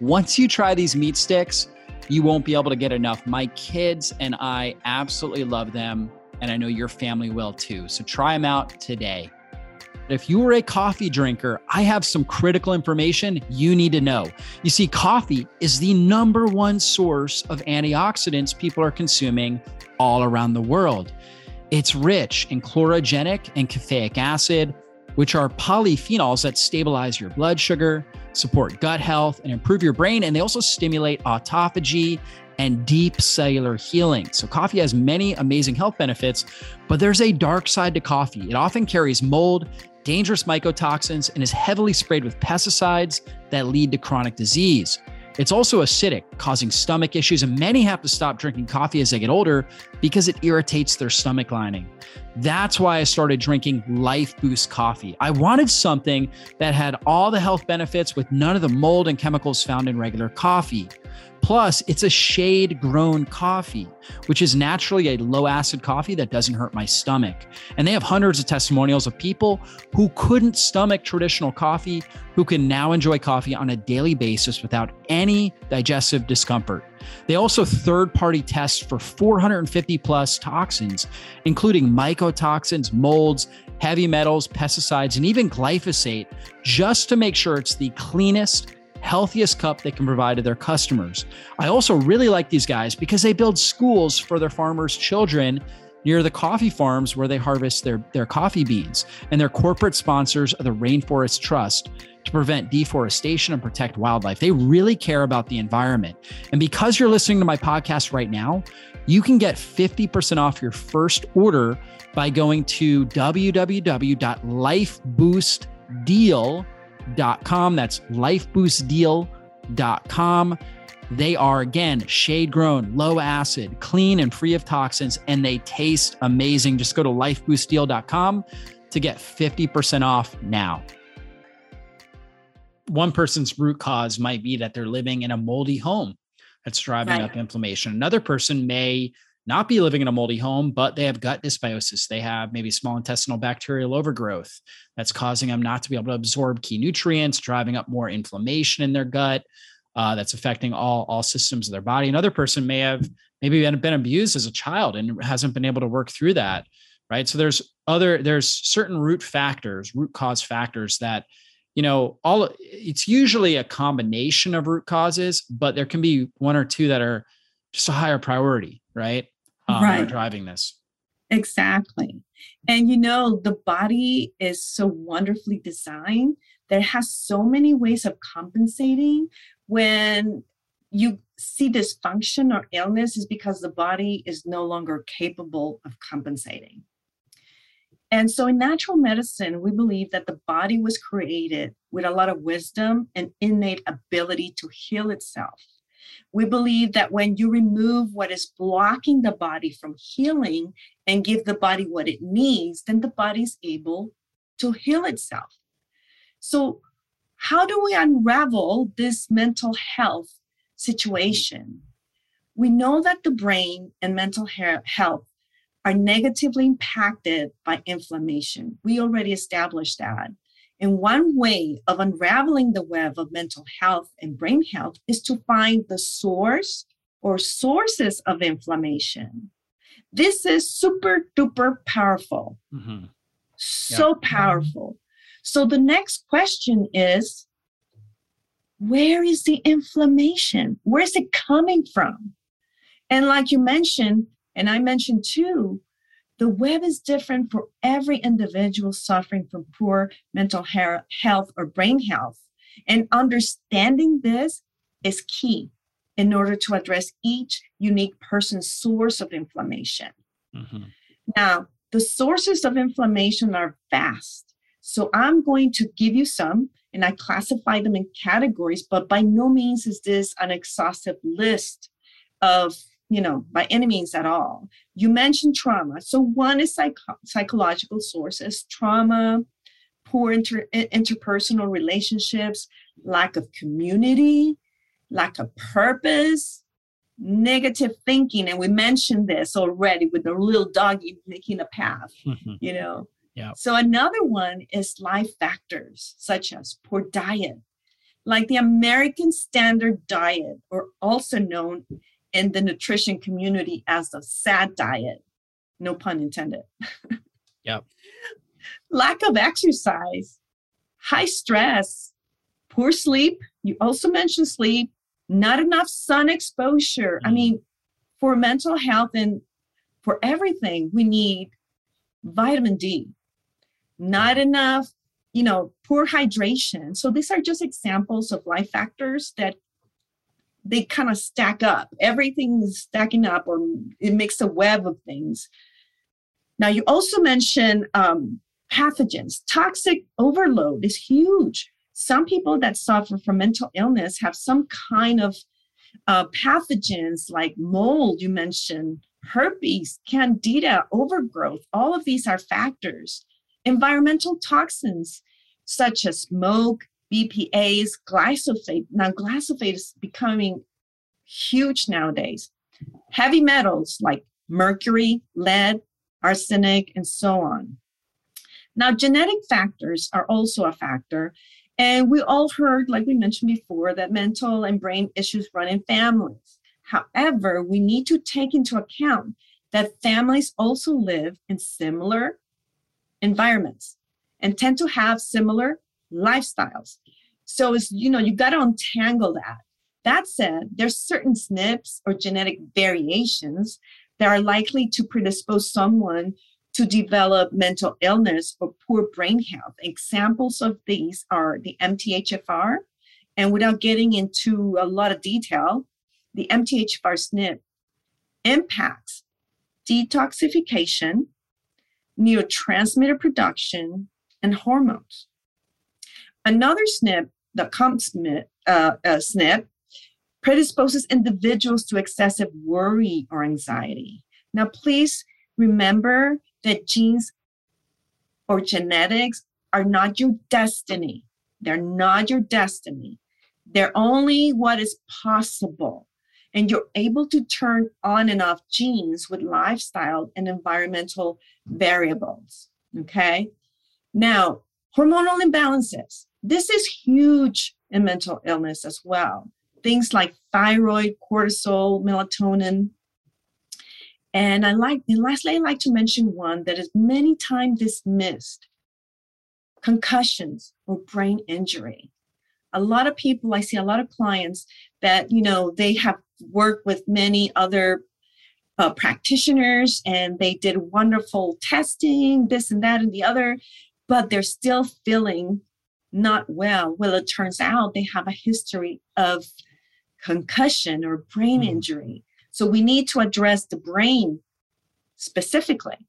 Once you try these meat sticks, you won't be able to get enough. My kids and I absolutely love them, and I know your family will too. So try them out today. If you are a coffee drinker, I have some critical information you need to know. You see, coffee is the number one source of antioxidants people are consuming all around the world. It's rich in chlorogenic and caffeic acid, which are polyphenols that stabilize your blood sugar, support gut health, and improve your brain. And they also stimulate autophagy and deep cellular healing. So, coffee has many amazing health benefits, but there's a dark side to coffee. It often carries mold, dangerous mycotoxins, and is heavily sprayed with pesticides that lead to chronic disease. It's also acidic, causing stomach issues, and many have to stop drinking coffee as they get older because it irritates their stomach lining. That's why I started drinking Life Boost coffee. I wanted something that had all the health benefits with none of the mold and chemicals found in regular coffee. Plus, it's a shade grown coffee, which is naturally a low acid coffee that doesn't hurt my stomach. And they have hundreds of testimonials of people who couldn't stomach traditional coffee who can now enjoy coffee on a daily basis without any digestive discomfort. They also third party test for 450 plus toxins, including mycotoxins, molds, heavy metals, pesticides, and even glyphosate, just to make sure it's the cleanest healthiest cup they can provide to their customers. I also really like these guys because they build schools for their farmers' children near the coffee farms where they harvest their, their coffee beans. And they're corporate sponsors of the Rainforest Trust to prevent deforestation and protect wildlife. They really care about the environment. And because you're listening to my podcast right now, you can get 50% off your first order by going to www.lifeboostdeal.com lifeboostdeal.com. That's lifeboostdeal.com. They are again shade grown, low acid, clean and free of toxins, and they taste amazing. Just go to lifeboostdeal.com to get 50% off now. One person's root cause might be that they're living in a moldy home that's driving right. up inflammation. Another person may not be living in a moldy home, but they have gut dysbiosis. They have maybe small intestinal bacterial overgrowth that's causing them not to be able to absorb key nutrients, driving up more inflammation in their gut. Uh, that's affecting all all systems of their body. Another person may have maybe been, been abused as a child and hasn't been able to work through that. Right. So there's other there's certain root factors, root cause factors that you know all it's usually a combination of root causes, but there can be one or two that are just a higher priority, right? Um, right. driving this. Exactly. And you know, the body is so wonderfully designed that it has so many ways of compensating when you see dysfunction or illness is because the body is no longer capable of compensating. And so in natural medicine, we believe that the body was created with a lot of wisdom and innate ability to heal itself. We believe that when you remove what is blocking the body from healing and give the body what it needs, then the body's able to heal itself. So, how do we unravel this mental health situation? We know that the brain and mental health are negatively impacted by inflammation. We already established that. And one way of unraveling the web of mental health and brain health is to find the source or sources of inflammation. This is super duper powerful. Mm-hmm. So yeah. powerful. So the next question is where is the inflammation? Where is it coming from? And like you mentioned, and I mentioned too, the web is different for every individual suffering from poor mental health or brain health. And understanding this is key in order to address each unique person's source of inflammation. Mm-hmm. Now, the sources of inflammation are vast. So I'm going to give you some and I classify them in categories, but by no means is this an exhaustive list of, you know, by any means at all. You mentioned trauma. So one is psych- psychological sources, trauma, poor inter- interpersonal relationships, lack of community, lack of purpose, negative thinking. And we mentioned this already with the little doggy making a path, mm-hmm. you know. Yeah. So another one is life factors such as poor diet, like the American Standard Diet, or also known in the nutrition community as a SAD diet. No pun intended. <laughs> Yep. Lack of exercise, high stress, poor sleep. You also mentioned sleep, not enough sun exposure. Mm. I mean, for mental health and for everything, we need vitamin D, not enough, you know, poor hydration. So these are just examples of life factors that they kind of stack up. Everything is stacking up, or it makes a web of things. Now, you also mentioned um, pathogens. Toxic overload is huge. Some people that suffer from mental illness have some kind of uh, pathogens like mold, you mentioned, herpes, candida, overgrowth. All of these are factors environmental toxins such as smoke, BPAs, glyphosate. Now, glyphosate is becoming huge nowadays. Heavy metals like mercury, lead, arsenic, and so on. Now, genetic factors are also a factor. And we all heard, like we mentioned before, that mental and brain issues run in families. However, we need to take into account that families also live in similar environments and tend to have similar lifestyles. So it's, you know, you've got to untangle that. That said, there's certain SNPs or genetic variations that are likely to predispose someone to develop mental illness or poor brain health. Examples of these are the MTHFR, and without getting into a lot of detail, the MTHFR SNP impacts detoxification, neurotransmitter production, and hormones. Another SNP, the COMT uh, uh, SNP, predisposes individuals to excessive worry or anxiety. Now, please remember that genes or genetics are not your destiny. They're not your destiny. They're only what is possible and you're able to turn on and off genes with lifestyle and environmental variables. Okay. Now, hormonal imbalances. This is huge in mental illness as well. Things like thyroid, cortisol, melatonin. And I like, and lastly, I like to mention one that is many times dismissed concussions or brain injury. A lot of people, I see a lot of clients that, you know, they have worked with many other uh, practitioners and they did wonderful testing, this and that and the other, but they're still feeling not well. Well, it turns out they have a history of concussion or brain mm. injury. So we need to address the brain specifically.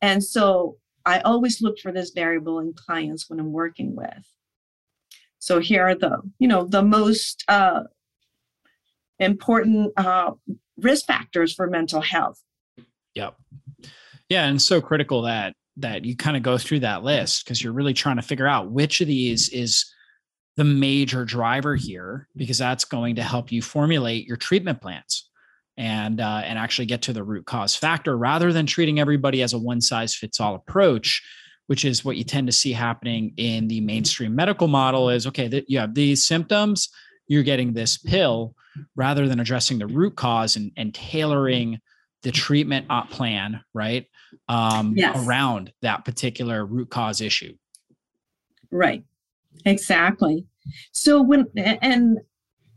And so I always look for this variable in clients when I'm working with. So here are the, you know, the most uh, important uh, risk factors for mental health. Yep. Yeah, and so critical that that you kind of go through that list because you're really trying to figure out which of these is the major driver here because that's going to help you formulate your treatment plans and uh, and actually get to the root cause factor rather than treating everybody as a one size fits all approach which is what you tend to see happening in the mainstream medical model is okay that you have these symptoms you're getting this pill rather than addressing the root cause and, and tailoring the treatment plan right um, yes. around that particular root cause issue right exactly so when and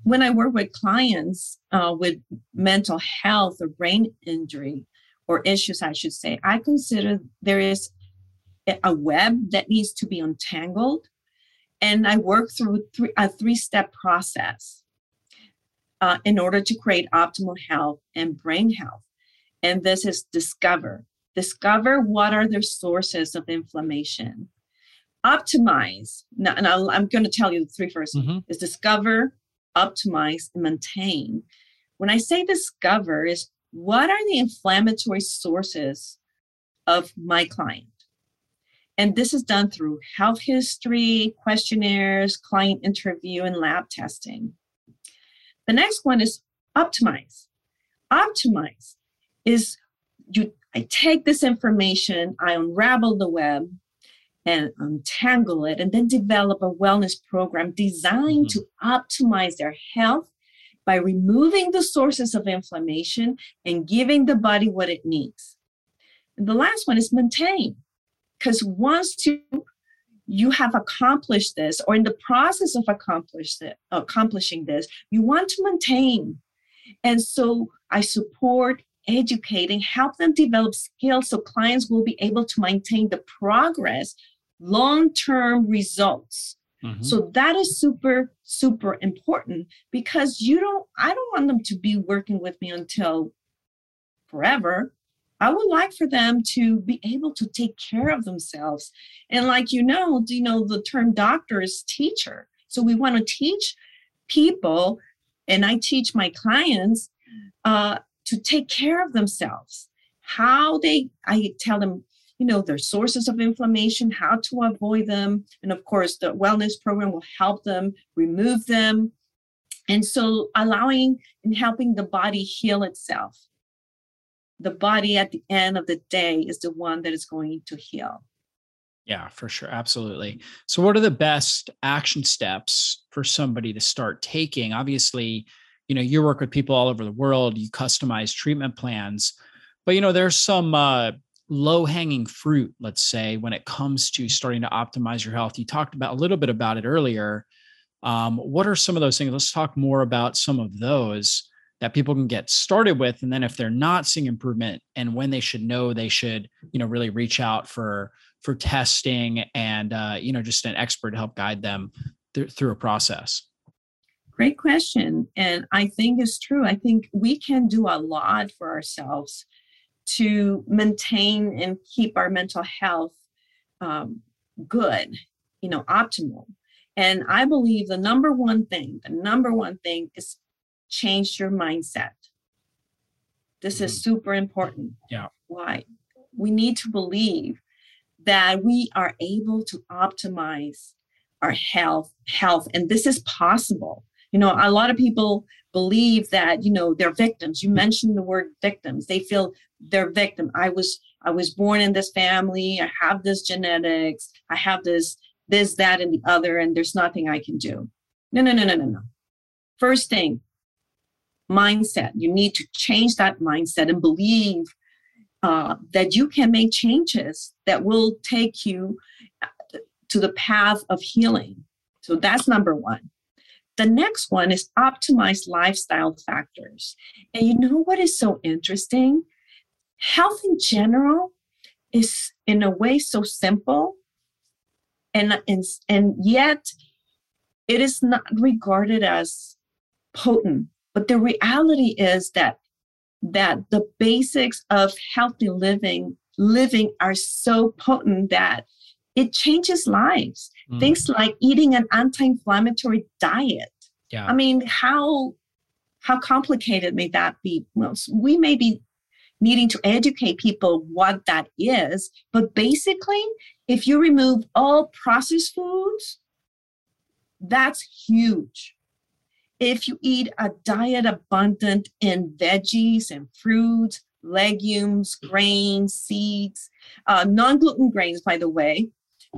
when i work with clients uh, with mental health or brain injury or issues i should say i consider there is a web that needs to be untangled and i work through three, a three step process uh, in order to create optimal health and brain health. And this is discover. Discover what are the sources of inflammation. optimize. Now, and i am going to tell you the three first mm-hmm. is discover, optimize, and maintain. When I say discover, is what are the inflammatory sources of my client? And this is done through health history, questionnaires, client interview, and lab testing. The next one is optimize. Optimize is you I take this information, I unravel the web and untangle it, and then develop a wellness program designed mm-hmm. to optimize their health by removing the sources of inflammation and giving the body what it needs. And the last one is maintain. Because once you you have accomplished this or in the process of accomplish accomplishing this you want to maintain and so i support educating help them develop skills so clients will be able to maintain the progress long-term results Mm-hmm. So that is super, super important because you don't, I don't want them to be working with me until forever. I would like for them to be able to take care of themselves. And like you know, you know, the term doctor is teacher. So we want to teach people, and I teach my clients uh, to take care of themselves. How they, I tell them you know, their sources of inflammation, how to avoid them. And of course, the wellness program will help them remove them. And so allowing and helping the body heal itself. The body at the end of the day is the one that is going to heal. Yeah, for sure. Absolutely. So, what are the best action steps for somebody to start taking? Obviously, you know, you work with people all over the world, you customize treatment plans, but, you know, there's some, uh, low hanging fruit, let's say, when it comes to starting to optimize your health? You talked about a little bit about it earlier. Um, what are some of those things? Let's talk more about some of those that people can get started with. And then if they're not seeing improvement and when they should know they should, you know, really reach out for for testing and uh, you know, just an expert to help guide them th- through a process. Great question. And I think it's true. I think we can do a lot for ourselves to maintain and keep our mental health um, good, you know, optimal. And I believe the number one thing, the number one thing is change your mindset. This mm-hmm. is super important. Yeah. Why? We need to believe that we are able to optimize our health health and this is possible you know a lot of people believe that you know they're victims. You mentioned the word victims. They feel they're victim. I was i was born in this family. I have this genetics. I have this this that and the other and there's nothing i can do. No no no no no no. First thing mindset. You need to change that mindset and believe uh, that you can make changes that will take you uh, to the path of healing. So that's number one the next one is optimize lifestyle factors. And you know what is so interesting? Health in general is, in a way, so simple, and, and, and yet it is not regarded as potent. But the reality is that that the basics of healthy living living are so potent that it changes lives. Mm. Things like eating an anti-inflammatory diet. Yeah. I mean, how how complicated may that be? Well, we may be needing to educate people what that is, but basically, if you remove all processed foods, that's huge. If you eat a diet abundant in veggies and fruits, legumes, grains, seeds, uh, non gluten grains, by the way,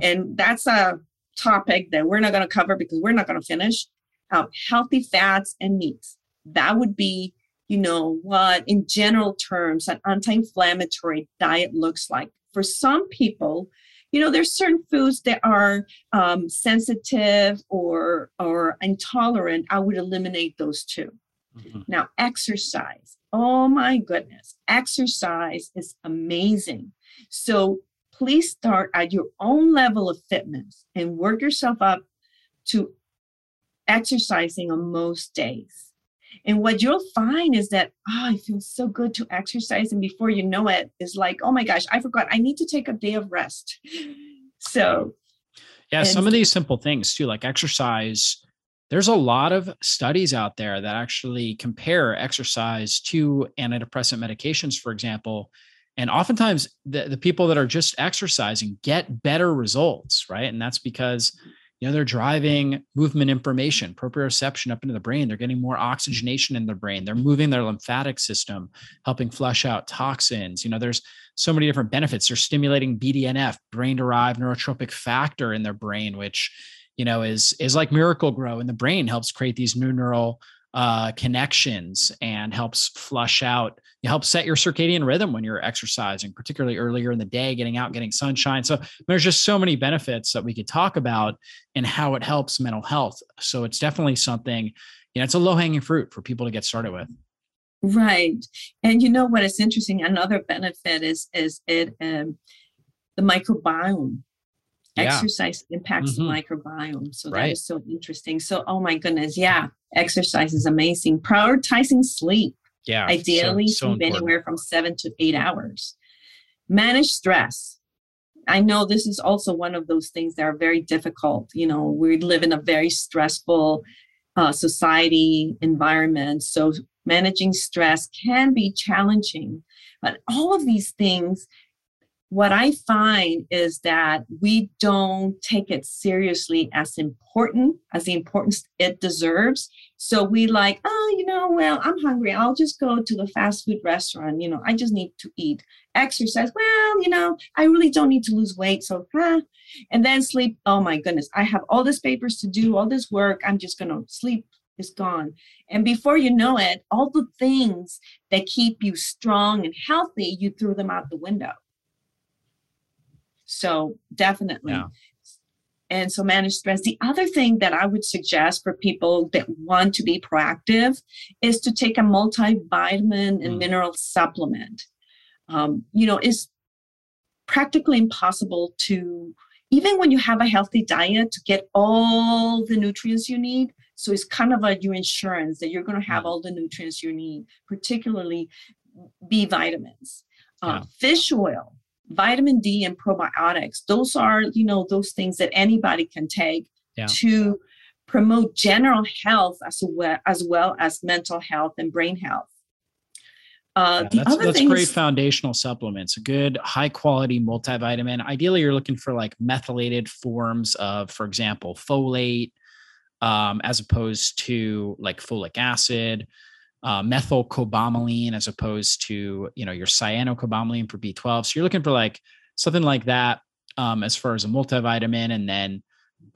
and that's a topic that we're not going to cover because we're not going to finish. Uh, healthy fats and meats. That would be, you know, what in general terms an anti-inflammatory diet looks like. For some people, you know, there's certain foods that are um, sensitive or or intolerant. I would eliminate those too. Mm-hmm. Now, exercise. Oh my goodness, exercise is amazing. So please start at your own level of fitness and work yourself up to exercising on most days. And what you'll find is that, ah, oh, it feels so good to exercise. And before you know it, it's like, oh my gosh, I forgot, I need to take a day of rest. <laughs> So, Yeah, and some of these simple things too, like exercise. There's a lot of studies out there that actually compare exercise to antidepressant medications, for example. And oftentimes, the, the people that are just exercising get better results, right? And that's because you know they're driving movement information proprioception up into the brain. They're getting more oxygenation in the brain. They're moving their lymphatic system helping flush out toxins. You know there's so many different benefits. They're stimulating bdnf brain derived neurotrophic factor in their brain which you know is is like Miracle-Gro in the brain helps create these new neural uh, connections and helps flush out, it helps set your circadian rhythm when you're exercising, particularly earlier in the day, getting out, getting sunshine. So there's just so many benefits that we could talk about and how it helps mental health. So it's definitely something, you know, it's a low hanging fruit for people to get started with. Right. And you know what is interesting? Another benefit is is it um, the microbiome yeah. exercise impacts mm-hmm. the microbiome. So right. that is so interesting. So, oh my goodness, yeah, exercise is amazing. Prioritizing sleep. Yeah. Ideally, so, so sleep important. anywhere from seven to eight hours. Manage stress. I know this is also one of those things that are very difficult. You know, we live in a very stressful uh, society environment. So managing stress can be challenging. But all of these things what I find is that we don't take it seriously as important as the importance it deserves. So we like, oh, you know, well, I'm hungry. I'll just go to the fast food restaurant. You know, I just need to eat. Exercise. Well, you know, I really don't need to lose weight. So. And then sleep. Oh my goodness. I have all these papers to do, all this work. I'm just going to sleep is gone. And before you know it, all the things that keep you strong and healthy, you threw them out the window. So definitely. Yeah. And so manage stress. The other thing that I would suggest for people that want to be proactive is to take a multivitamin and mm. mineral supplement. Um, you know, it's practically impossible to, even when you have a healthy diet, to get all the nutrients you need. So it's kind of like your insurance that you're going to have mm. all the nutrients you need, particularly B vitamins. Uh, Fish oil vitamin D and probiotics. Those are, you know, those things that anybody can take yeah. to promote general health as well as well as mental health and brain health. Uh, yeah, that's, that's great is, foundational supplements. A good high quality multivitamin. Ideally, you're looking for like methylated forms of, for example, folate, um, as opposed to like folic acid uh, methylcobalamin as opposed to you know your cyanocobalamin for B12. So you're looking for like something like that um, as far as a multivitamin, and then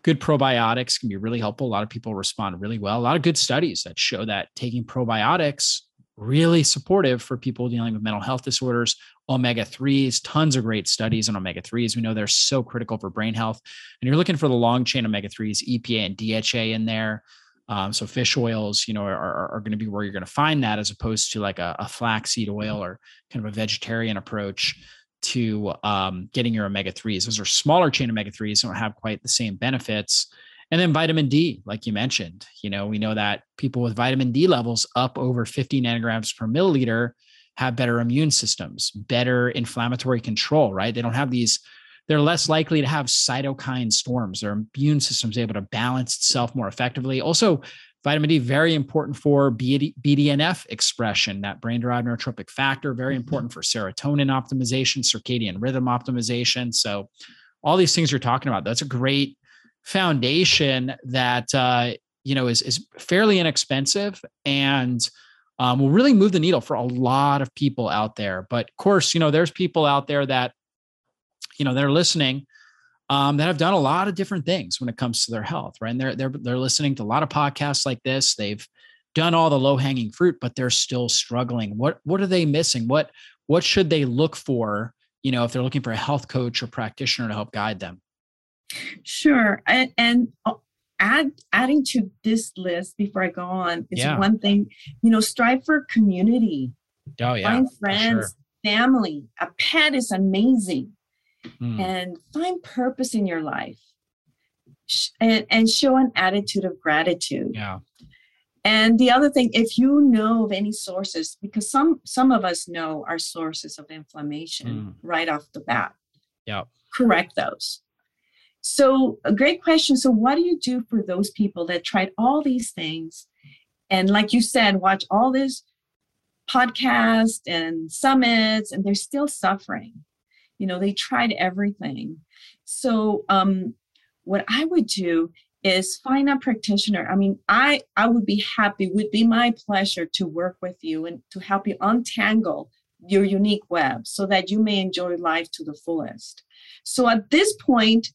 good probiotics can be really helpful. A lot of people respond really well. A lot of good studies that show that taking probiotics really supportive for people dealing with mental health disorders. Omega 3s, tons of great studies on omega 3s. We know they're so critical for brain health. And you're looking for the long chain omega 3s, EPA and DHA in there. Um, so fish oils, you know, are, are, are going to be where you're going to find that as opposed to like a, a flaxseed oil or kind of a vegetarian approach to um, getting your omega 3s. Those are smaller chain omega 3s, don't have quite the same benefits. And then vitamin D, like you mentioned, you know, we know that people with vitamin D levels up over 50 nanograms per milliliter have better immune systems, better inflammatory control, right? They don't have these they're less likely to have cytokine storms. Their immune system is able to balance itself more effectively. Also, vitamin D very important for BDNF expression, that brain-derived neurotrophic factor, very mm-hmm. important for serotonin optimization, circadian rhythm optimization. So, all these things you're talking about, that's a great foundation that uh, you know is is fairly inexpensive and um, will really move the needle for a lot of people out there. But of course, you know, there's people out there that you know, they're listening um, that have done a lot of different things when it comes to their health, right? And they're they're they're listening to a lot of podcasts like this. They've done all the low hanging fruit, but they're still struggling. What what are they missing? What what should they look for? You know, if they're looking for a health coach or practitioner to help guide them. Sure, and, and uh, add adding to this list before I go on is yeah. one thing. You know, strive for community. Oh yeah, find friends, sure. family. A pet is amazing mm. and find purpose in your life and, and show an attitude of gratitude. Yeah. And the other thing, if you know of any sources, because some some of us know our sources of inflammation mm. right off the bat. Yeah. Correct those. So, a great question. So, what do you do for those people that tried all these things? And, like you said, watch all this podcast and summits, and they're still suffering. You know, they tried everything. So, um, what I would do is find a practitioner. I mean, I I would be happy, would be my pleasure to work with you and to help you untangle your unique web so that you may enjoy life to the fullest. So at this point,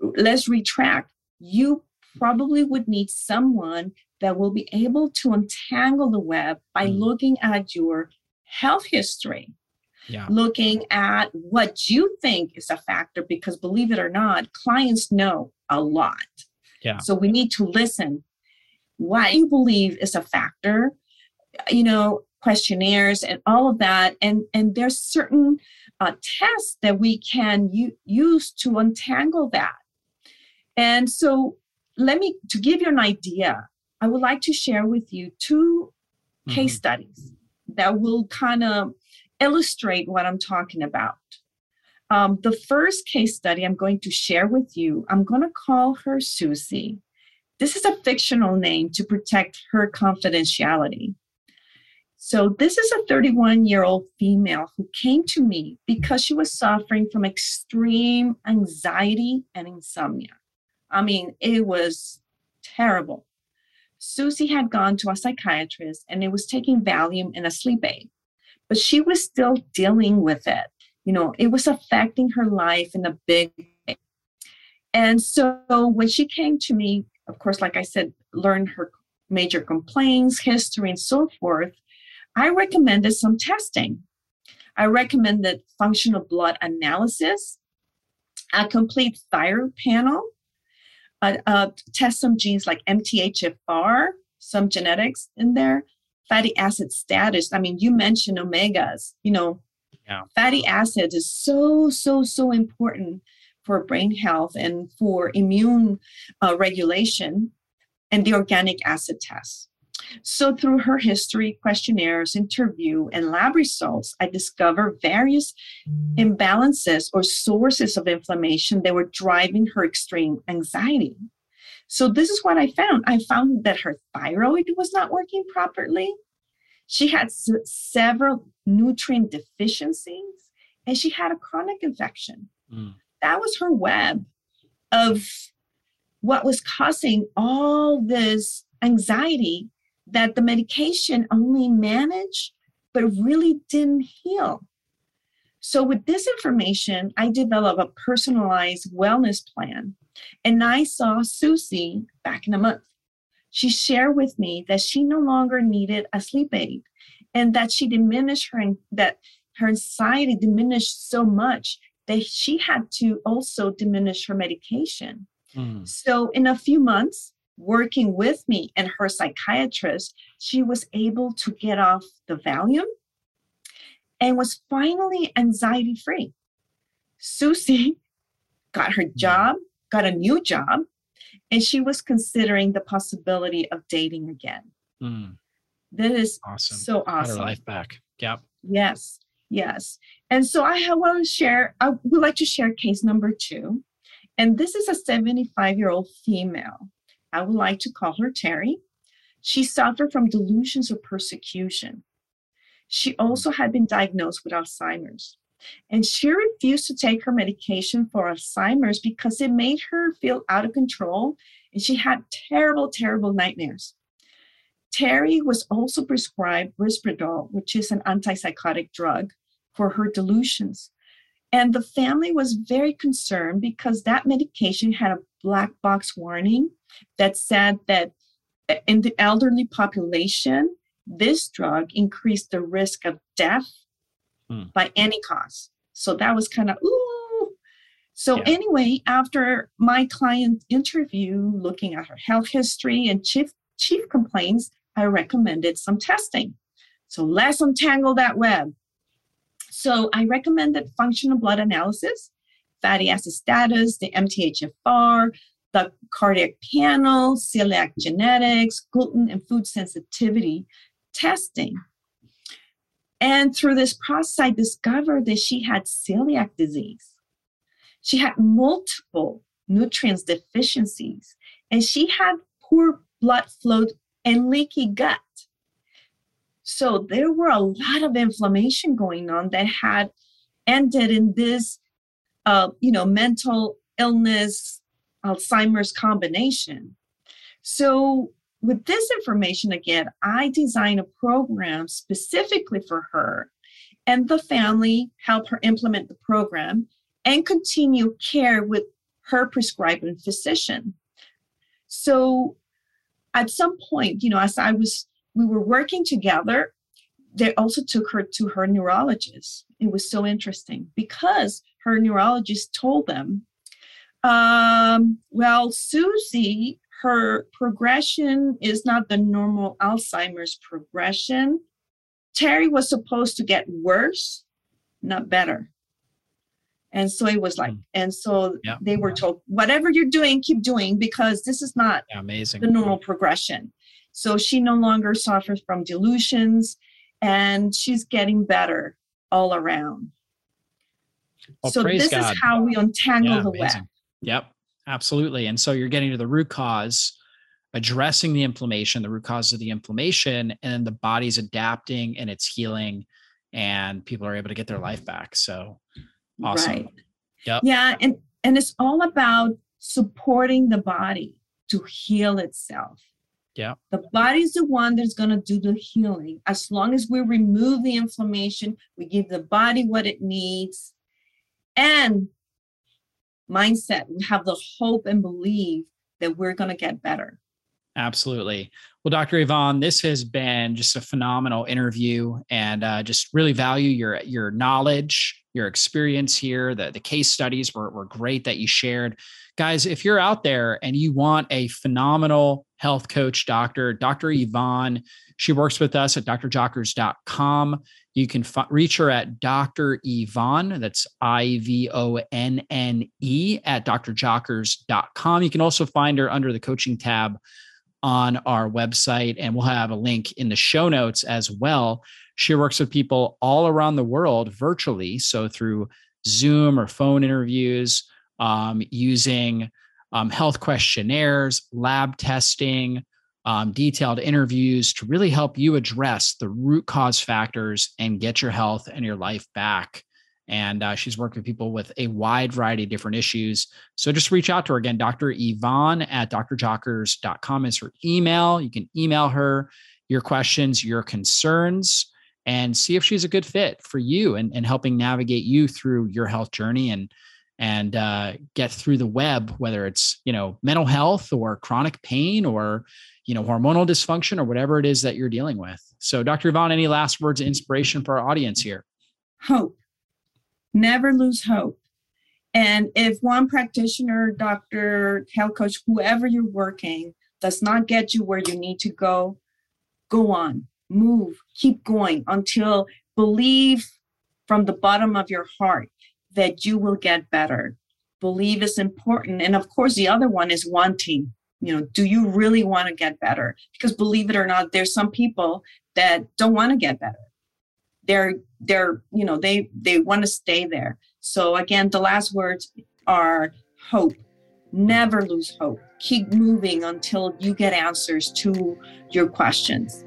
let's retract. You probably would need someone that will be able to untangle the web by mm. looking at your health history, yeah. looking at what you think is a factor, because believe it or not, clients know a lot. Yeah. So we need to listen. What you believe is a factor, you know, questionnaires and all of that. And, and there's certain uh, tests that we can u- use to untangle that. And so let me, to give you an idea, I would like to share with you 2 mm-hmm. case studies that will kind of illustrate what I'm talking about. Um, the first case study I'm going to share with you, I'm going to call her Susie. This is a fictional name to protect her confidentiality. So, this is a 31 year old female who came to me because she was suffering from extreme anxiety and insomnia. I mean, it was terrible. Susie had gone to a psychiatrist and it was taking Valium and a sleep aid, but she was still dealing with it. You know, it was affecting her life in a big way. And so when she came to me, of course, like I said, learn her major complaints, history, and so forth, I recommended some testing. I recommended functional blood analysis, a complete thyroid panel, uh, uh, test some genes like MTHFR, some genetics in there, fatty acid status. I mean, you mentioned omegas, you know, yeah. fatty acids is so, so, so important for brain health and for immune uh, regulation and the organic acid test. So, through her history, questionnaires, interview, and lab results, I discovered various imbalances or sources of inflammation that were driving her extreme anxiety. So, this is what I found. I found that her thyroid was not working properly. She had s- several nutrient deficiencies, and she had a chronic infection. Mm. That was her web of what was causing all this anxiety that the medication only managed but really didn't heal. So, with this information, I developed a personalized wellness plan. And I saw Susie back in a month. She shared with me that she no longer needed a sleep aid and that she diminished her, that her anxiety diminished so much that she had to also diminish her medication. Mm. So, in a few months, working with me and her psychiatrist, she was able to get off the Valium and was finally anxiety free. Susie <laughs> got her job, got a new job, and she was considering the possibility of dating again. Mm. That is awesome. So awesome. Got her life back. Yep. Yes. Yes. And so I want to share, I would like to share case number two. And this is a 75 year old female I would like to call her Terry. She suffered from delusions of persecution. She also had been diagnosed with Alzheimer's. And she refused to take her medication for Alzheimer's because it made her feel out of control and she had terrible, terrible nightmares. Terry was also prescribed Risperdal, which is an antipsychotic drug, for her delusions. And the family was very concerned because that medication had a black box warning that said that in the elderly population, this drug increased the risk of death hmm. by any cause. So that was kind of, ooh. So, yeah. anyway, after my client interview, looking at her health history and chief, chief complaints, I recommended some testing. So, let's untangle that web. So, I recommended functional blood analysis, fatty acid status, the MTHFR, the cardiac panel, celiac genetics, gluten and food sensitivity testing. And through this process, I discovered that she had celiac disease. She had multiple nutrients deficiencies, and she had poor blood flow and leaky gut. So there were a lot of inflammation going on that had ended in this, uh, you know, mental illness, Alzheimer's combination. So with this information again, I design a program specifically for her and the family, help her implement the program and continue care with her prescribing physician. So at some point, you know, as I was, we were working together, they also took her to her neurologist. It was so interesting because her neurologist told them, um, well, Susie, her progression is not the normal Alzheimer's progression. Terry was supposed to get worse, not better. And so it was like, hmm. and so yeah. they were told, whatever you're doing, keep doing because this is not yeah, amazing. the normal progression. So she no longer suffers from delusions and she's getting better all around. Well, so this God. is how we untangle yeah, the amazing. web. Yep, absolutely. And so you're getting to the root cause, addressing the inflammation, the root cause of the inflammation, and the body's adapting and it's healing, and people are able to get their life back. So awesome. Right. Yep. Yeah, and and it's all about supporting the body to heal itself. Yeah. The body's the one that's going to do the healing. As long as we remove the inflammation, we give the body what it needs. And mindset, we have the hope and believe that we're going to get better. Absolutely. Well, Dr. Ivonne, this has been just a phenomenal interview and uh, just really value your your knowledge, your experience here. The, the case studies were, were great that you shared. Guys, if you're out there and you want a phenomenal health coach doctor, Dr. Ivonne, she works with us at drjockers.com. You can f- reach her at Dr. Ivonne, that's I V O N N E, at drjockers.com. You can also find her under the coaching tab on our website, and we'll have a link in the show notes as well. She works with people all around the world virtually, so through Zoom or phone interviews, um, using um, health questionnaires, lab testing, um, detailed interviews to really help you address the root cause factors and get your health and your life back. And uh, she's worked with people with a wide variety of different issues. So just reach out to her again. Dr. Ivonne at drjockers.com is her email. You can email her your questions, your concerns, and see if she's a good fit for you and, and helping navigate you through your health journey and and uh, get through the web, whether it's you know mental health or chronic pain or you know hormonal dysfunction or whatever it is that you're dealing with. So, Dr. Ivonne, any last words of inspiration for our audience here? Hope. Never lose hope. And if one practitioner, doctor, health coach, whoever you're working, does not get you where you need to go, go on, move, keep going until believe from the bottom of your heart that you will get better. Believe is important. And of course, the other one is wanting. You know, do you really want to get better? Because believe it or not, there's some people that don't want to get better. They're they're, you know, they they want to stay there. So again, the last words are hope. Never lose hope. Keep moving until you get answers to your questions.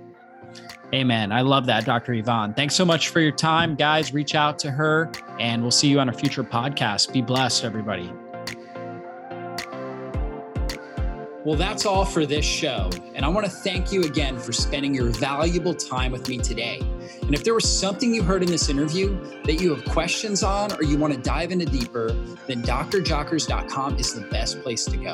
Amen. I love that, Dr. Ivonne. Thanks so much for your time. Guys, reach out to her and we'll see you on a future podcast. Be blessed, everybody. Well, that's all for this show. And I want to thank you again for spending your valuable time with me today. And if there was something you heard in this interview that you have questions on or you want to dive into deeper, then drjockers.com is the best place to go.